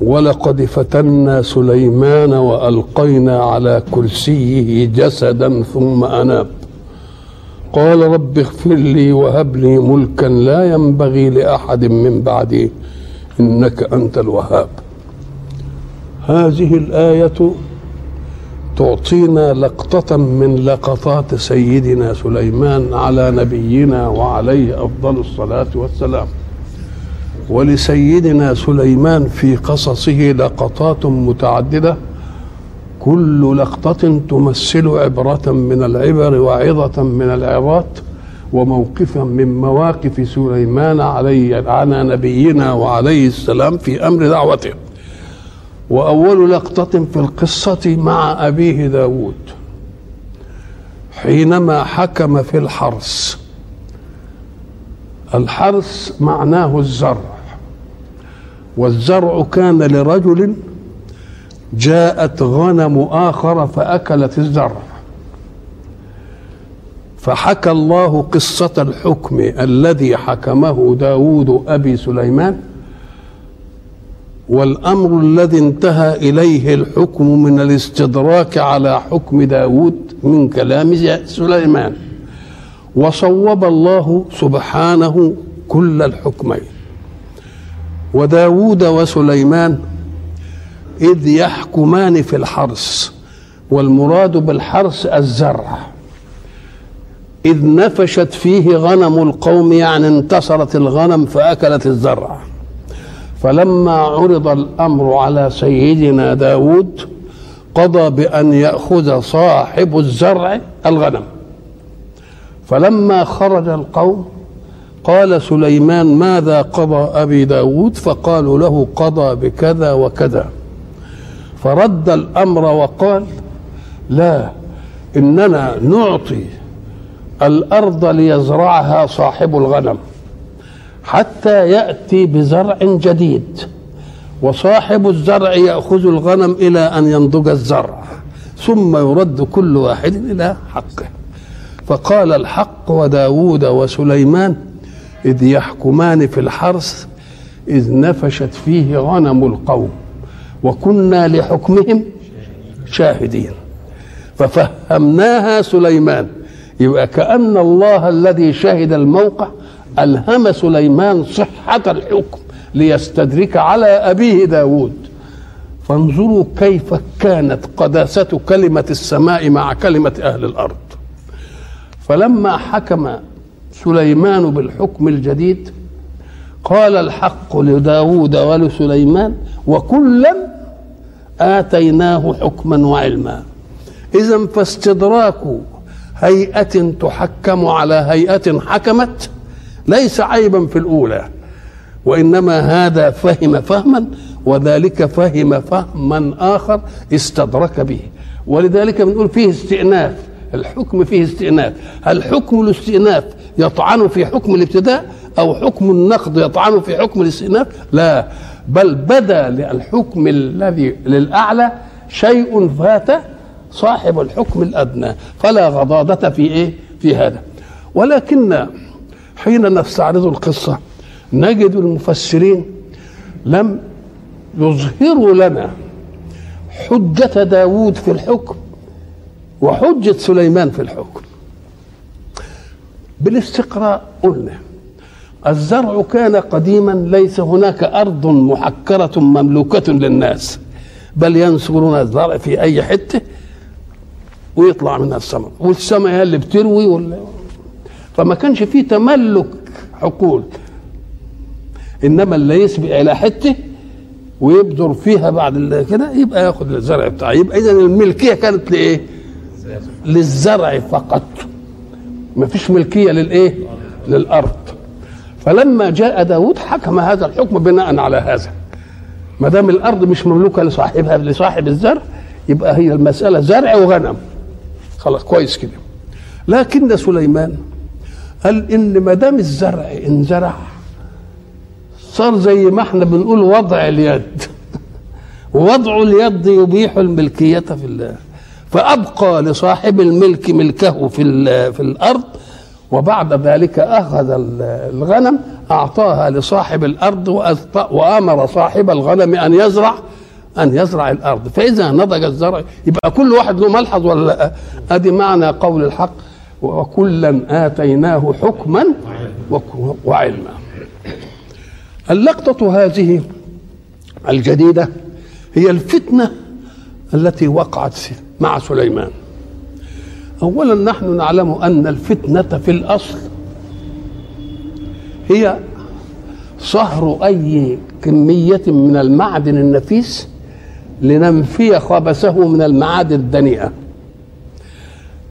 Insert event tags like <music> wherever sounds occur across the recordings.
ولقد فتنا سليمان وألقينا على كرسيه جسدا ثم أناب. قال رب اغفر لي وهب لي ملكا لا ينبغي لأحد من بعدي إنك أنت الوهاب. هذه الآية تعطينا لقطة من لقطات سيدنا سليمان على نبينا وعليه أفضل الصلاة والسلام. ولسيدنا سليمان في قصصه لقطات متعددة كل لقطة تمثل عبرة من العبر وعظة من العظات وموقفا من مواقف سليمان عليه على نبينا وعليه السلام في أمر دعوته. وأول لقطة في القصة مع أبيه داود. حينما حكم في الحرث الحرث معناه الزرع. والزرع كان لرجل جاءت غنم آخر فأكلت الزرع. فحكى الله قصة الحكم الذي حكمه داود أبي سليمان والأمر الذي انتهى إليه الحكم من الاستدراك على حكم داود من كلام سليمان. وصوب الله سبحانه كل الحكمين. وداود وسليمان إذ يحكمان في الحرث والمراد بالحرث الزرع. إذ نفشت فيه غنم القوم يعني انتصرت الغنم فأكلت الزرع. فلما عرض الأمر على سيدنا داود قضى بأن يأخذ صاحب الزرع الغنم. فلما خرج القوم قال سليمان ماذا قضى أبي داود؟ فقالوا له قضى بكذا وكذا. فرد الأمر وقال لا إننا نعطي الأرض ليزرعها صاحب الغنم حتى يأتي بزرع جديد وصاحب الزرع يأخذ الغنم إلى أن ينضج الزرع ثم يرد كل واحد إلى حقه. فقال الحق وداود وسليمان إذ يحكمان في الحرث إذ نفشت فيه غنم القوم وكنا لحكمهم شاهدين. ففهمناها سليمان يبقى كأن الله الذي شهد الموقع ألهم سليمان صحة الحكم ليستدرك على أبيه داود. فانظروا كيف كانت قداسة كلمة السماء مع كلمة أهل الأرض. فلما حكم سليمان بالحكم الجديد. قال الحق لداود ولسليمان وكلا آتيناه حكما وعلما. إذا فاستدراك هيئة تحكم على هيئة حكمت ليس عيبا في الأولى وإنما هذا فهم فهما وذلك فهم فهما آخر استدرك به. ولذلك بنقول فيه استئناف الحكم فيه استئناف. هل حكم الاستئناف يطعن في حكم الابتداء أو حكم النقض يطعن في حكم الاستئناف؟ لا. بل بدا للحكم الذي للأعلى شيء فات صاحب الحكم الأدنى. فلا غضاضة في إيه؟ في هذا. ولكن حين نستعرض القصة نجد المفسرين لم يظهروا لنا حجة داود في الحكم وحجة سليمان في الحكم. بالاستقراء قلنا. الزرع كان قديما ليس هناك أرض محكرة مملوكة للناس بل ينصرون الزرع في أي حتة ويطلع منها الثمر والسماء هي اللي بتروي ولا؟ فما كانش فيه تملك حقول. إنما اللي يسبق إلى حتة ويبذر فيها بعد كده يبقى ياخد الزرع بتاعه. يبقى اذا الملكية كانت لإيه؟ للزرع فقط. ما فيش ملكية للإيه؟ للأرض. فلما جاء داود حكم هذا الحكم بناء على هذا. ما دام الأرض مش مملوكة لصاحبها لصاحب الزرع يبقى هي المسألة زرع وغنم. خلاص كويس كده. لكن سليمان قال إن ما دام الزرع انزرع صار زي ما إحنا بنقول وضع اليد. <laughs> ووضع اليد يبيح الملكية في الله. فأبقى لصاحب الملك ملكه في في الأرض وبعد ذلك أخذ الغنم أعطاها لصاحب الأرض وأمر صاحب الغنم أن يزرع أن يزرع الأرض. فإذا نضج الزرع يبقى كل واحد له ملحظ ولا؟ لا أدي معنى قول الحق وكلا آتيناه حكما وعلما. اللقطة هذه الجديدة هي الفتنة التي وقعت مع سليمان. أولا نحن نعلم أن الفتنة في الأصل هي صهر أي كمية من المعدن النفيس لننفي خبثه من المعادن الدنيئة.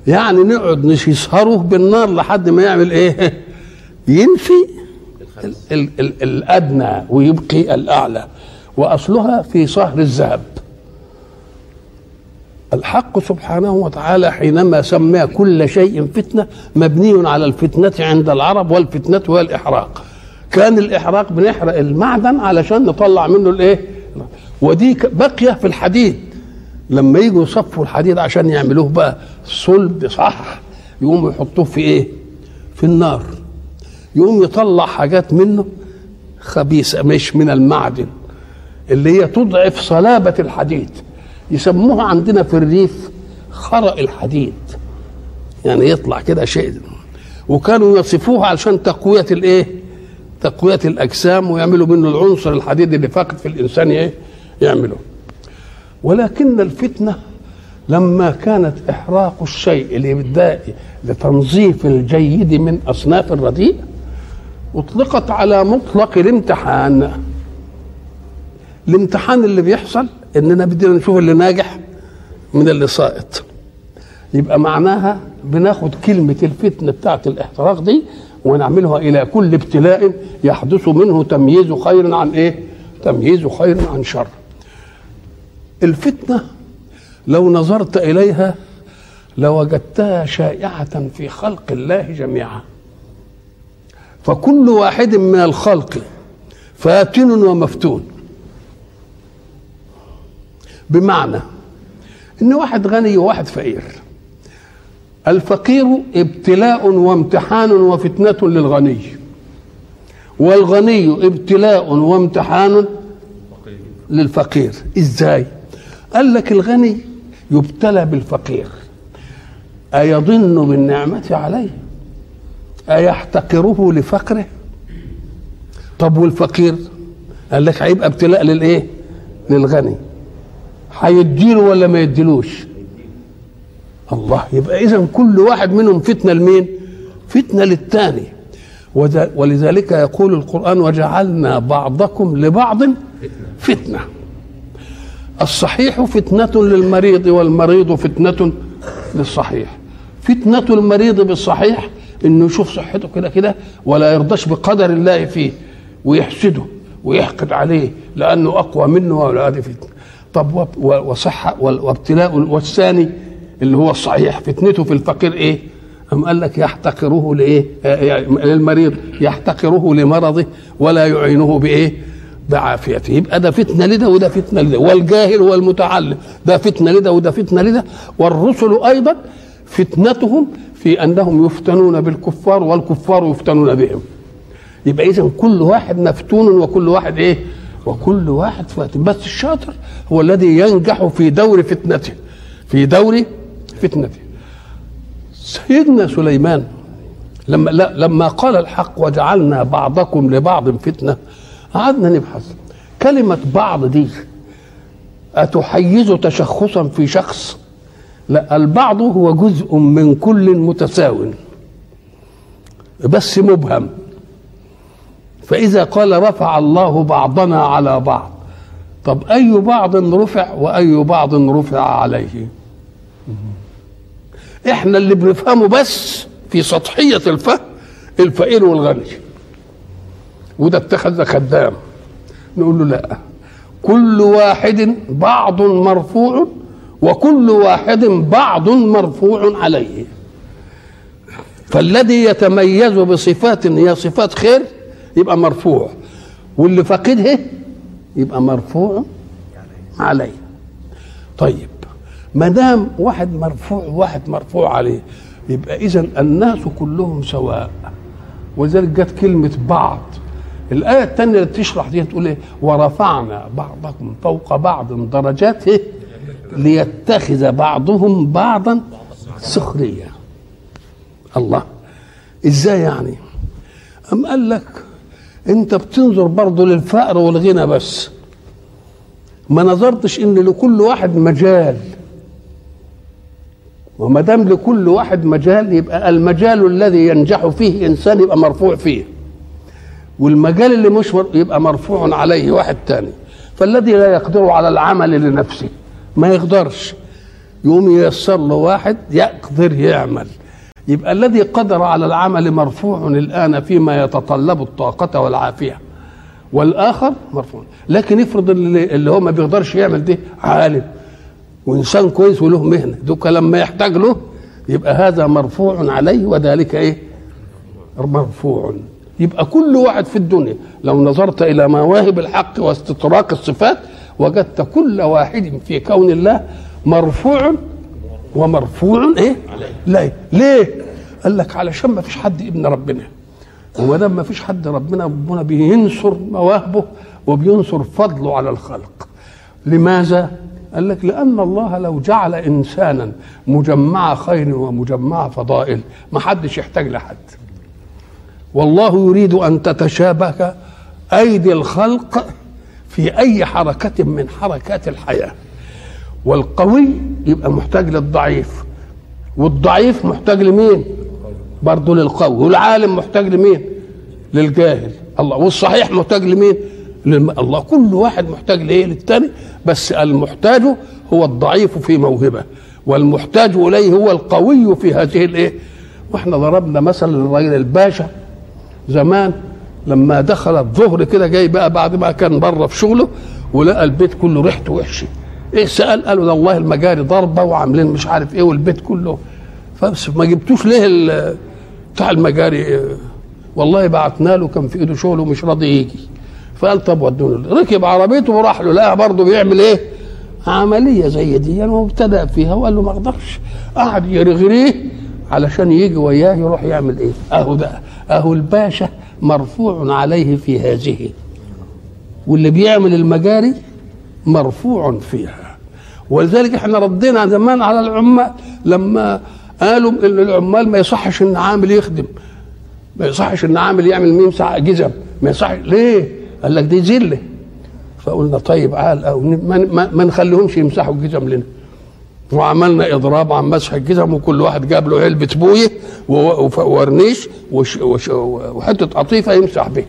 يعني نقعد نسهره بالنار لحد ما يعمل إيه؟ ينفي ال ال ال الأدنى ويبقي الأعلى. وأصلها في صهر الذهب. الحق سبحانه وتعالى حينما سمى كل شيء فتنة مبني على الفتنة عند العرب والفتنة هو الاحراق كان الإحراق بنحرق المعدن علشان نطلع منه الإيه؟ ودي باقيه في الحديد. لما يجوا يصفوا الحديد عشان يعملوه بقى صلب صح يقوموا يحطوه في إيه؟ في النار. يقوم يطلع حاجات منه خبيثة مش من المعدن اللي هي تضعف صلابة الحديد. يسموها عندنا في الريف خرق الحديد. يعني يطلع كده شيء. وكانوا يصفوها عشان تقوية الإيه؟ تقوية الأجسام ويعملوا منه العنصر الحديد اللي فاقد في الإنسان إيه؟ يعملوا ولكن الفتنة لما كانت إحراق الشيء لابداء لتنظيف الجيد من أصناف الرديء أطلقت على مطلق الامتحان. الامتحان اللي بيحصل إننا بدنا نشوف اللي ناجح من اللي ساقط يبقى معناها بناخد كلمة الفتنة بتاعت الاحتراق دي ونعملها إلى كل ابتلاء يحدث منه تمييز خير عن إيه؟ تمييز خير عن شر. الفتنة لو نظرت إليها لوجدتها شائعة في خلق الله جميعا. فكل واحد من الخلق فاتن ومفتون. بمعنى إن واحد غني وواحد فقير. الفقير ابتلاء وامتحان وفتنة للغني. والغني ابتلاء وامتحان للفقير. إزاي؟ قال لك الغني يبتلى بالفقير. أيظن بالنعمة عليه. أيحتقره لفقره؟ طب والفقير؟ قال لك هيبقى ابتلاء للإيه؟ للغني. هيديله ولا ما يديلوش الله يبقى اذا كل واحد منهم فتنة لمين؟ فتنة للثاني ولذلك يقول القرآن وجعلنا بعضكم لبعض فتنة. الصحيح فتنة للمريض والمريض فتنة للصحيح. فتنة المريض بالصحيح إنه يشوف صحته كده كده ولا يرضاش بقدر الله فيه ويحسده ويحقد عليه لأنه أقوى منه ولا هذه فتنة. طب وصحة وابتلاء والثاني اللي هو الصحيح فتنته في الفقير إيه؟ أم قال لك يحتقره لإيه؟ للمريض. يحتقره لمرضه ولا يعينه بإيه؟ بعافيته. يبقى ده فتنة لده وده فتنة لده. والجاهل والمتعلم ده فتنة لده وده فتنة لده. والرسل أيضا فتنتهم في أنهم يفتنون بالكفار والكفار يفتنون بهم. يبقى إذا كل واحد مفتون وكل واحد إيه؟ وكل واحد فاتن بس الشاطر هو الذي ينجح في دور فتنته في دور فتنته. سيدنا سليمان لما لما قال الحق وجعلنا بعضكم لبعض فتنة قعدنا نبحث. كلمة بعض دي أتحيز تشخصا في شخص؟ لا البعض هو جزء من كل متساو. بس مبهم. فإذا قال رفع الله بعضنا على بعض. طب أي بعض رفع وأي بعض رفع عليه؟ إحنا اللي بنفهمه بس في سطحية الفهم الفقير والغني. وده اتخذ خدام. نقول له لا. كل واحد بعض مرفوع وكل واحد بعض مرفوع عليه. فالذي يتميز بصفات هي صفات خير يبقى مرفوع. واللي فاقدها يبقى مرفوع عليه. طيب ما دام واحد مرفوع واحد مرفوع عليه يبقى اذا الناس كلهم سواء. ولذلك جت كلمة بعض. الآية الثانية اللي تشرح دي تقول إيه؟ ورفعنا بعضكم فوق بعض درجات إيه؟ ليتخذ بعضهم بعضا سخريا الله. إزاي يعني؟ أم قال لك انت بتنظر برضه للفقر والغنى بس. ما نظرتش ان لكل واحد مجال. وما دام لكل واحد مجال يبقى المجال الذي ينجح فيه إنسان يبقى مرفوع فيه. والمجال اللي مش. يبقى مرفوع عليه واحد تاني. فالذي لا يقدر على العمل لنفسه ما يقدرش. يقوم ييسر له واحد يقدر يعمل. يبقى الذي قدر على العمل مرفوع الآن فيما يتطلب الطاقة والعافية. والآخر مرفوع. لكن افرض اللي, اللي هو ما بيقدرش يعمل ده عالم. وإنسان كويس وله مهنة. دوك لما يحتاج له يبقى هذا مرفوع عليه وذلك إيه؟ مرفوع. يبقى كل واحد في الدنيا لو نظرت إلى مواهب الحق واستطراق الصفات وجدت كل واحد في كون الله مرفوع ومرفوع. إيه؟ لا. ليه؟ قال لك علشان ما فيش حد ابن ربنا. وما دام ما فيش حد ربنا ربنا بينصر مواهبه وبينصر فضله على الخلق. لماذا؟ قال لك لأن الله لو جعل إنسانا مجمع خير ومجمع فضائل ما حدش يحتاج لحد. والله يريد أن تتشابك أيدي الخلق في أي حركة من حركات الحياة. والقوي يبقى محتاج للضعيف. والضعيف محتاج لمين؟ برضه للقوي. والعالم محتاج لمين؟ للجاهل. الله والصحيح محتاج لمين؟ للم... الله كل واحد محتاج لإيه؟ للتاني. بس المحتاج هو الضعيف في موهبة والمحتاج إليه هو القوي في هذه الإيه؟ وإحنا ضربنا مثلا للراجل الباشا زمان لما دخل الظهر كده جاي بقى بعد ما كان بره في شغله ولقى البيت كله ريحته وحشة. إيه سأل قالوا ده والله المجاري ضربه وعاملين مش عارف إيه والبيت كله. فبس ما جبتوش ليه بتاع المجاري إيه؟ والله بعتنا له كان في إيده شغل ومش راضي يجي. فقال طب ودونا ركب عربيته وراح له لقى برضه بيعمل إيه؟ عملية زي دي. يعني وابتدا فيها وقال له ما أقدرش. قعد يرغريه علشان يجي وياه يروح يعمل إيه؟ أهو بقى أهو الباشا مرفوع عليه في هذه. واللي بيعمل المجاري مرفوع فيها. ولذلك إحنا ردينا زمان على العمال لما قالوا إن العمال ما يصحش إن عامل يخدم. ما يصحش إن عامل يعمل ميمسح جزم. ما يصحش ليه؟ قال لك دي ذلة. فقلنا طيب عال أو ما, ما, نخليهمش يمسحوا الجزم لنا. وعملنا إضراب عن مسح الجزم وكل واحد جاب له علبة بوية وورنيش وحتة قطيفة يمسح بها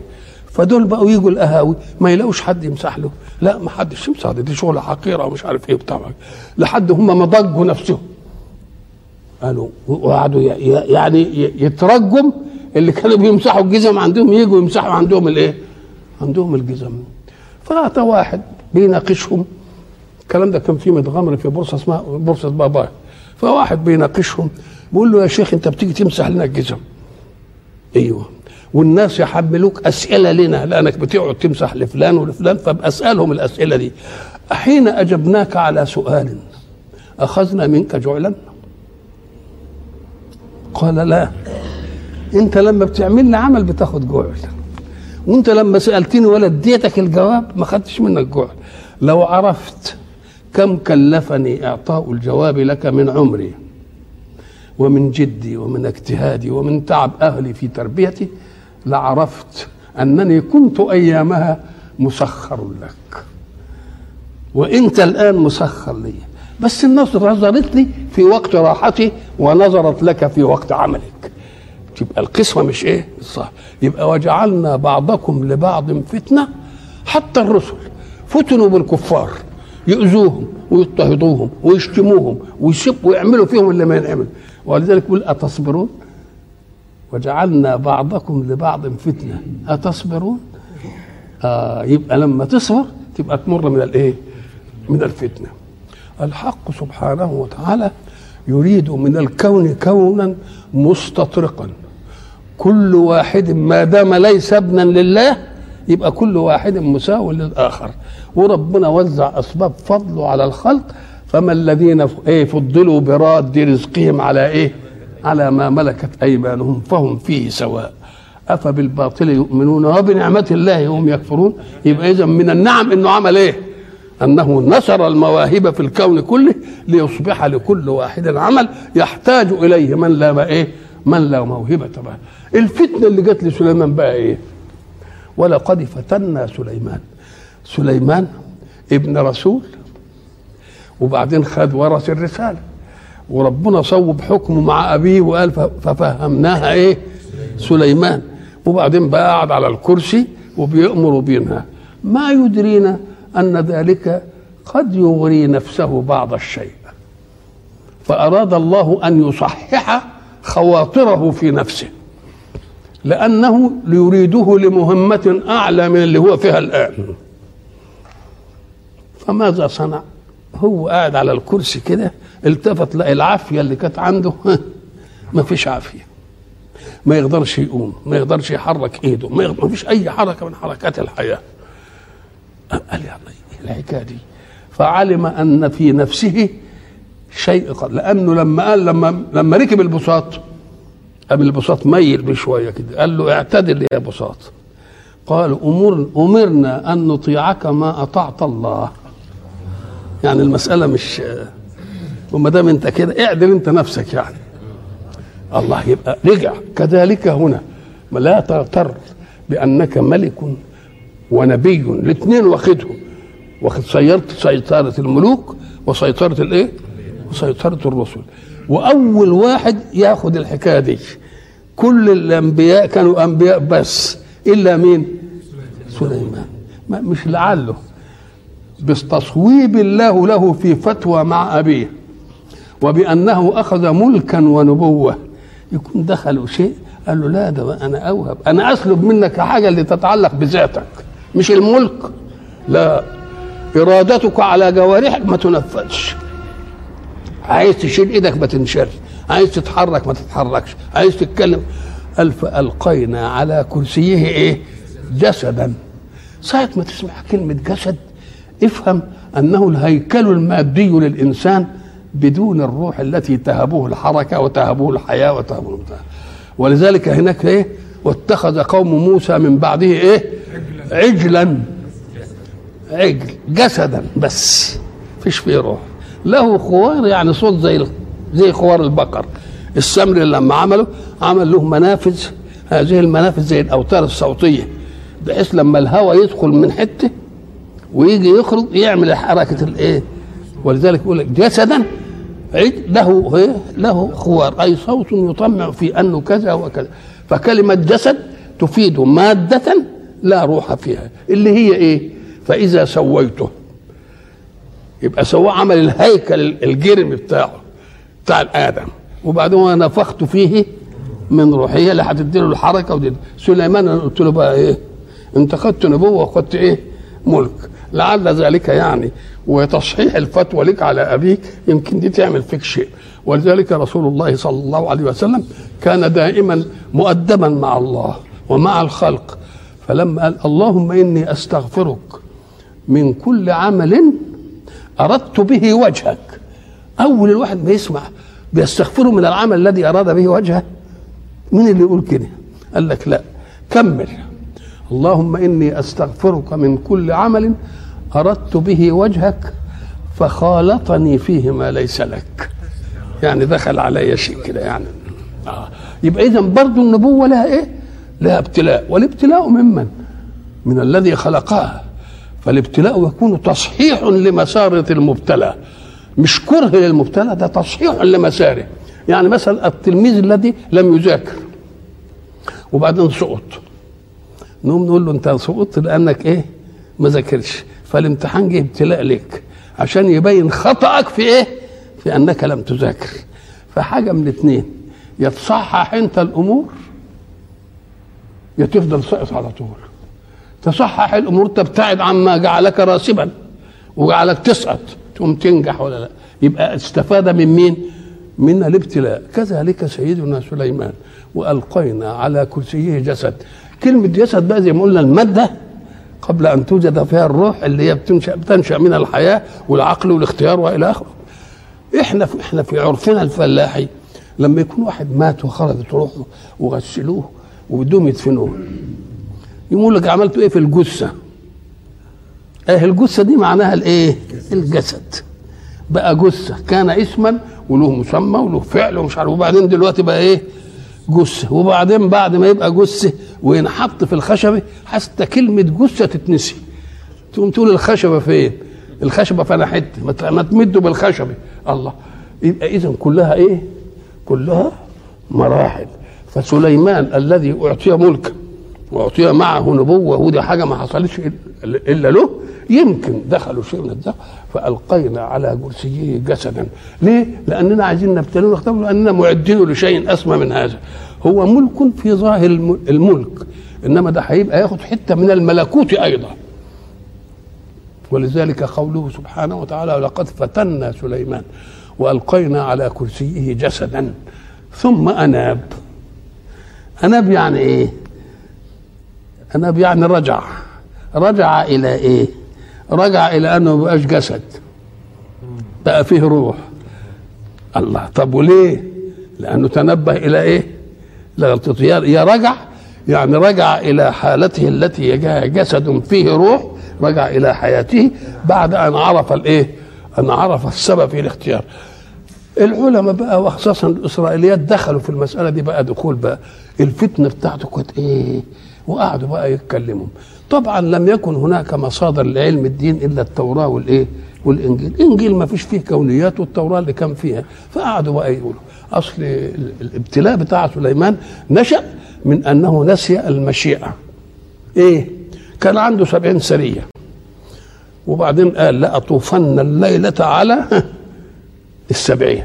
فدول بقوا يجوا القهاوي ما يلاقوش حد يمسح له لا ما حدش يمسح. دي شغلة حقيره ومش عارف إيه بتاع لحد هم ما ضجوا نفسهم. قالوا وقعدوا يعني يترجم اللي كانوا بيمسحوا الجزم عندهم يجوا يمسحوا عندهم الإيه؟ عندهم الجزم. فأتى واحد بيناقشهم. الكلام ده كان في متغمر في بورصة اسمها بورصة بابا فواحد بيناقشهم بيقول له يا شيخ أنت بتيجي تمسح لنا الجزم. أيوه. والناس يحملوك أسئلة لنا لأنك بتقعد تمسح لفلان ولفلان فبسالهم الأسئلة دي. حين أجبناك على سؤال أخذنا منك جعلا؟ قال لا. أنت لما بتعمل لي عمل بتاخد جعل. وأنت لما سألتني ولا اديتك الجواب ما خدتش منك جعل. لو عرفت كم كلفني إعطاء الجواب لك من عمري ومن جدي ومن اجتهادي ومن تعب أهلي في تربيتي لعرفت أنني كنت أيامها مسخر لك. وإنت الآن مسخر لي. بس الناس نظرت لي في وقت راحتي ونظرت لك في وقت عملك. تبقى القسمة مش إيه؟ صح يبقى وجعلنا بعضكم لبعض فتنة. حتى الرسل فتنوا بالكفار. يؤذوهم ويضطهدوهم ويشتموهم ويسبوا ويعملوا فيهم اللي ما ينعمل ولذلك يقول أتصبرون؟ وجعلنا بعضكم لبعض فتنة. أتصبرون؟ آه يبقى لما تصبر تبقى تمر من الايه من الفتنة. الحق سبحانه وتعالى يريد من الكون كونا مستطرقا. كل واحد ما دام ليس ابنا لله يبقى كل واحد مساو للآخر. وربنا وزع أسباب فضله على الخلق. فما الذين إيه فضلوا براد رزقهم على إيه؟ على ما ملكت أيمانهم فهم فيه سواء. أفبالباطل يؤمنون وبنعمة الله هم يكفرون؟ يبقى اذا من النعم إنه عمل إيه؟ أنه نشر المواهب في الكون كله ليصبح لكل واحد عمل يحتاج إليه من لا إيه؟ من لا موهبة به. الفتنة اللي جت لسليمان بقى إيه؟ ولقد فتنا سليمان. سليمان ابن رسول وبعدين خد ورث الرسالة. وربنا صوب حكمه مع أبيه وقال ففهمناها إيه؟ سليمان. وبعدين بقى قعد على الكرسي وبيأمر وبينهى. ما يدرينا أن ذلك قد يغري نفسه بعض الشيء. فأراد الله أن يصحح خواطره في نفسه لأنه يريده لمهمة أعلى من اللي هو فيها الآن. فماذا صنع؟ هو قاعد على الكرسي كده التفت لقى العافية اللي كانت عنده ما فيش عافية. ما يقدرش يقوم ما يقدرش يحرك إيده ما, ما فيش أي حركة من حركات الحياة. قال يا الحكاية دي. فعلم أن في نفسه شيء قد لأنه لما قال لما لما ركب البساط قام البساط ميل بشوية كده قال له اعتدل يا بساط. قال أمر أمرنا أن نطيعك ما أطعت الله. يعني المسألة مش وما دام أنت كده اعدل أنت نفسك يعني. الله يبقى رجع. كذلك هنا لا تغتر بأنك ملك ونبي الاثنين واخدهم واخد سيطرة سيطرة الملوك وسيطرة الايه؟ وسيطرة الرسل وأول واحد ياخد الحكاية دي. كل الأنبياء كانوا أنبياء بس. إلا مين؟ سليمان. ما مش لعله. بتصويب الله له في فتوى مع أبيه. وبأنه أخذ ملكا ونبوة. يكون دخلوا شيء قال له لا ده أنا أوهب. أنا أسلب منك حاجة اللي تتعلق بذاتك مش الملك. لا إرادتك على جوارحك ما تنفذش. عايز تشيل إيدك ما تنشرش. عايز تتحرك ما تتحركش. عايز تتكلم. قال فألقينا على كرسيه إيه؟ جسدا. ساعة ما تسمع كلمة جسد افهم أنه الهيكل المادي للإنسان بدون الروح التي تهبه الحركة وتهبه الحياة وتهبه البتاع. ولذلك هناك إيه؟ واتخذ قوم موسى من بعده إيه؟ عجلا. عجل جسدا بس. فيش فيه روح. له خوار يعني صوت زي زي خوار البقر. السمر لما عمله عمل له منافذ. هذه المنافذ زي الأوتار الصوتية. بحيث لما الهواء يدخل من حتة ويجي يخرج يعمل حركة الإيه؟ ولذلك يقول لك جسدا له؟ له خوار أي صوت يطمع في أنه كذا وكذا. فكلمة جسد تفيد مادة لا روح فيها اللي هي إيه؟ فإذا سويته يبقى سواه عمل الهيكل الجرم بتاعه بتاع الآدم. وبعدين نفخت فيه من روحي اللي هتديله الحركة ودي. سليمان قلت له بقى إيه؟ انت خدت نبوة وخدت إيه؟ ملك. لعل ذلك يعني وتصحيح الفتوى لك على أبيك يمكن دي تعمل فيك شيء. ولذلك رسول الله صلى الله عليه وسلم كان دائما مؤدبا مع الله ومع الخلق. فلما قال اللهم إني أستغفرك من كل عمل أردت به وجهك. أول الواحد ما يسمع بيستغفره من العمل الذي أراد به وجهه مين اللي يقول كده؟ قال لك لا كمل. اللهم إني أستغفرك من كل عمل أردت به وجهك فخالطني فيه ما ليس لك. يعني دخل علي شيء كده يعني. آه. يبقى اذا برضه النبوة لها إيه؟ لها ابتلاء. والابتلاء ممن؟ من الذي خلقها. فالابتلاء يكون تصحيح لمسارة المبتلى. مش كره للمبتلى ده تصحيح لمساره. يعني مثلا التلميذ الذي لم يذاكر. وبعدين سقط. نقوم نقول له انت سقطت لانك إيه؟ ما ذاكرش فالامتحان جه ابتلاء لك عشان يبين خطأك في إيه؟ في انك لم تذاكر. فحاجة من الاثنين يا تصحح انت الأمور يا تفضل ساقط على طول. تصحح الأمور تبتعد عما جعلك راسبا وجعلك تسقط تقوم تنجح ولا لا. يبقى استفاد من مين؟ من الابتلاء. كذلك سيدنا سليمان وألقينا على كرسيه جسد. كلمة جسد بقى زي ما قلنا المادة قبل أن توجد فيها الروح اللي هي بتنشا بتنشأ من الحياة والعقل والاختيار وإلى آخره. إحنا في إحنا في عرفنا الفلاحي. لما يكون واحد مات وخرجت روحه وغسلوه وبدهم يدفنوه يقول لك عملتوا إيه في الجثة؟ إيه الجثة دي معناها الإيه؟ الجسد. بقى جثة كان اسما وله مسمى وله فعل ومش عارف. وبعدين دلوقتي بقى إيه؟ جثة. وبعدين بعد ما يبقى جثة وينحط في الخشبة حتى كلمة جثة تتنسي. تقوم تقول الخشبة فين؟ الخشبة فانا حتة. ما تمدوا بالخشبة. الله. يبقى اذا كلها إيه؟ كلها مراحل. فسليمان الذي أعطي ملكا وأعطي معه نبوة ودي حاجة ما حصلتش إلا له يمكن دخلوا شيء من الدخل فألقينا على كرسيه جسدا. ليه؟ لأننا عايزين نبتليه ونختبره لأننا معدين لشيء أسمى من هذا. هو ملك في ظاهر الملك. إنما ده هيبقى ياخد حتة من الملكوت أيضا. ولذلك قوله سبحانه وتعالى ولقد فتنا سليمان وألقينا على كرسيه جسدا. ثم أناب. أناب يعني إيه؟ أناب يعني رجع. رجع إلى إيه؟ رجع إلى أنه ما بقاش جسد. بقى فيه روح. الله. طب وليه؟ لأنه تنبه إلى إيه؟ لغلطته يا رجع يعني رجع إلى حالته التي جسد فيه روح رجع إلى حياته بعد أن عرف الإيه؟ أن عرف السبب في الاختيار. العلماء بقى وخصوصا الإسرائيليات دخلوا في المسألة دي بقى دخول بقى. الفتنة بتاعته كانت إيه؟ وقعدوا بقى يتكلموا. طبعا لم يكن هناك مصادر لعلم الدين إلا التوراة والإيه؟ والإنجيل. الانجيل ما فيش فيه كونيات والتوراة اللي كان فيها. فقعدوا بقى يقولوا. أصل الابتلاء بتاع سليمان نشأ من أنه نسي المشيئة. إيه؟ كان عنده سبعين سرية. وبعدين قال لأطوفن الليلة على <laughs> السبعين.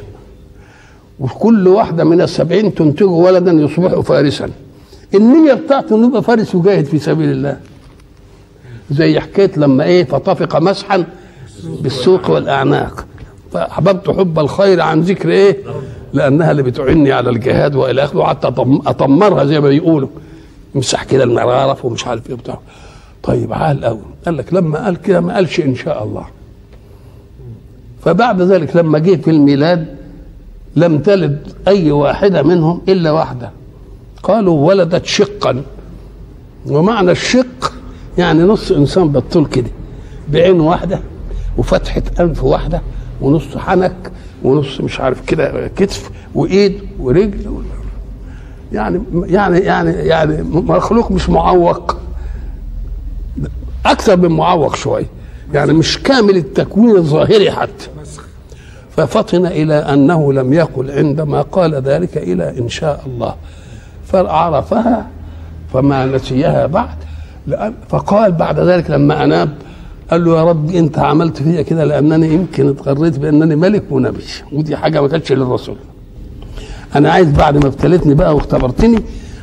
وكل واحدة من السبعين تنتج ولدا يصبح فارسا. النية بتاعته إنه يبقى فارس وجاهد في سبيل الله. زي حكاية لما إيه فطفق مسحا بالسوق والأعناق. فأحببت حب الخير عن ذكر إيه؟ لأنها اللي بتعني على الجهاد وإلى آخره وقعدت أطمرها زي ما بيقولوا. امسح كده المرارف ومش عارف إيه بتاع طيب عال قوي قال لك لما قال كده ما قالش إن شاء الله. فبعد ذلك لما جه في الميلاد لم تلد أي واحدة منهم إلا واحدة. قالوا ولدت شقا. ومعنى الشق يعني نص إنسان بالطول كده بعين واحدة وفتحة أنف واحدة ونص حنك ونص مش عارف كده كتف وإيد ورجل يعني يعني يعني يعني مخلوق مش معوق أكثر من معوق شوية يعني مش كامل التكوين الظاهري حتى. ففطن إلى أنه لم يقل عندما قال ذلك إلى إن شاء الله. فعرفها فما نسيها بعد. فقال بعد ذلك لما أناب قال له يا رب أنت عملت فيا كده لأنني يمكن اتغريت بأنني ملك ونبي ودي حاجة ما كانتش للرسول. أنا عايز بعد ما ابتليتني بقى واختبرتني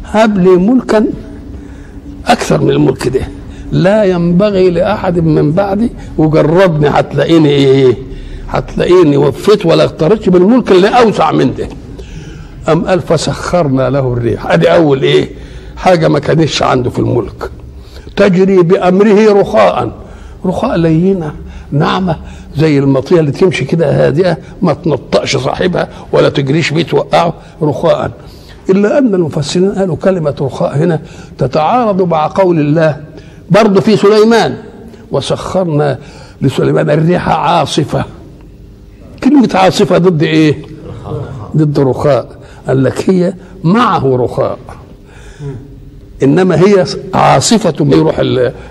هب لي ملكا أكثر من الملك ده. لا ينبغي لأحد من بعدي وجربني هتلاقيني إيه؟ هتلاقيني وفيت ولا اخترتش بالملك اللي أوسع من ده. أم قال فسخرنا له الريح؟ أدي أول إيه؟ حاجة ما كانتش عنده في الملك. تجري بأمره رخاء. رخاء لينة ناعمة زي المطية اللي تمشي كده هادئة ما تنطقش صاحبها ولا تجريش بيه توقعه رخاء. إلا أن المفسرين قالوا كلمة رخاء هنا تتعارض مع قول الله. برضه في سليمان. وسخرنا لسليمان الريح عاصفة. كلمة عاصفة ضد إيه؟ ضد رخاء. قال لك هي معه رخاء. إنما هي عاصفة بيروح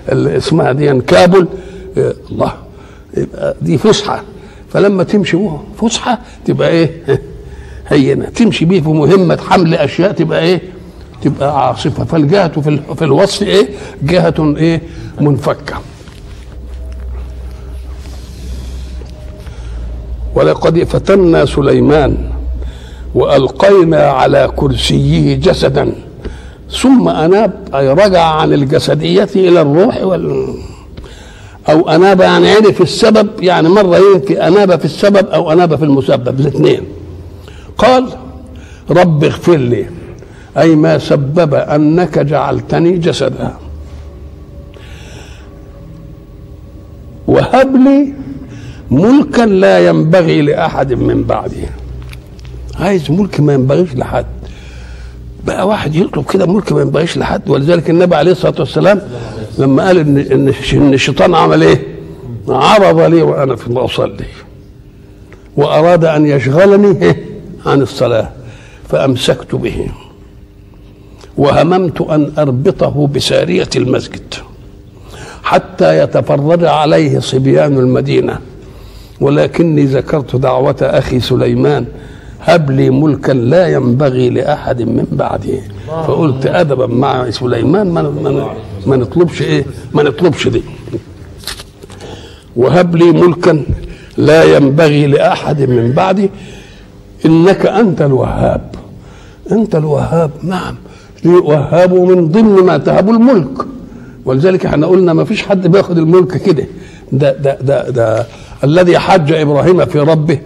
اسمها دي كابل. إيه الله يبقى دي فسحة. فلما تمشي فسحة تبقى إيه؟ هينة. تمشي بيه في مهمة حمل أشياء تبقى إيه؟ تبقى عاصفة. فالجهة في في الوصف إيه؟ جهة إيه؟ منفكة. ولقد فتنا سليمان وألقينا على كرسيه جسدا. ثم أناب أي رجع عن الجسدية إلى الروح وال أو أناب يعني عرف السبب يعني مرة يمكن أناب في السبب أو أناب في المسبب الاثنين. قال رب اغفر لي أي ما سبب أنك جعلتني جسدا. وهب لي ملكا لا ينبغي لأحد من بعدي. عايز ملك ما ينبغيش لحد. بقى واحد يطلب كده ملك ما ينبغيش لحد. ولذلك النبي عليه الصلاة والسلام لما قال ان إن إن الشيطان عمل إيه؟ عرض لي وأنا في أصلي. وأراد أن يشغلني عن الصلاة. فأمسكت به. وهممت أن أربطه بسارية المسجد حتى يتفرج عليه صبيان المدينة. ولكني ذكرت دعوة أخي سليمان هب لي ملكا لا ينبغي لأحد من بعده. فقلت أدبا مع سليمان ما ما, ما نطلبش إيه؟ ما نطلبش دي. وهب لي ملكا لا ينبغي لأحد من بعدي إنك أنت الوهاب. أنت الوهاب نعم. وهاب من ضمن ما تهب الملك. ولذلك إحنا قلنا ما فيش حد بياخد الملك كده. ده ده ده, ده الذي حج إبراهيم في ربه.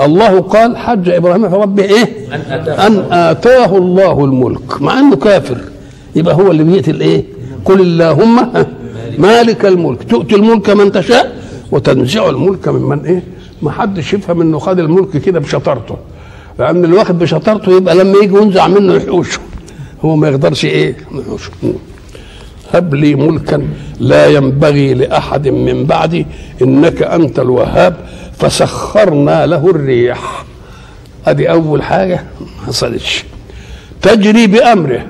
الله قال حج إبراهيم في ربه إيه؟ أن أتاه, الله الملك. مع إنه كافر. يبقى هو اللي بيأتي الايه؟ قل اللهم مالك الملك. تؤتي الملك من تشاء وتنزع الملك ممن إيه؟ ما حدش يفهم إنه خد الملك كده بشطارته. لأن الواحد بشطارته يبقى لما يجي ينزع منه يحوشه. هو ما يقدرش إيه؟ يحوشه. هب لي ملكا لا ينبغي لأحد من بعدي. إنك أنت الوهاب. فسخرنا له الريح ادي أول حاجة ما حصلتش تجري بأمره.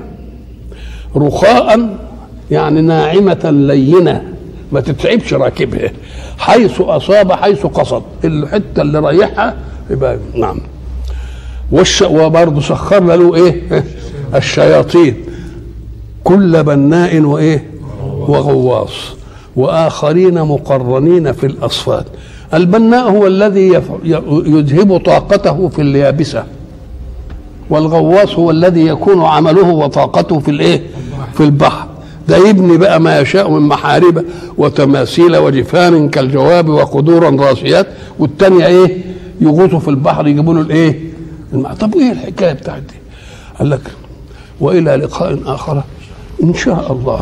رخاء يعني ناعمة لينة. ما تتعبش راكبها. حيث أصاب حيث قصد. الحتة اللي رايحها يبقى نعم. والش... وبرضه سخرنا له إيه؟ الشياطين. كل بناء وإيه؟ وغواص. وآخرين مقرنين في الأصفاد. البناء هو الذي يذهب طاقته في اليابسة والغواص هو الذي يكون عمله وطاقته في الإيه؟ في البحر. ده يبني بقى ما يشاء من محارب وتماثيل وجفان كالجواب وقدورا راسيات والتانية إيه؟ يغوصوا في البحر يجيبوا له الإيه؟ طب إيه الحكاية بتاعت دي قال لك وإلى لقاء آخر إن شاء الله.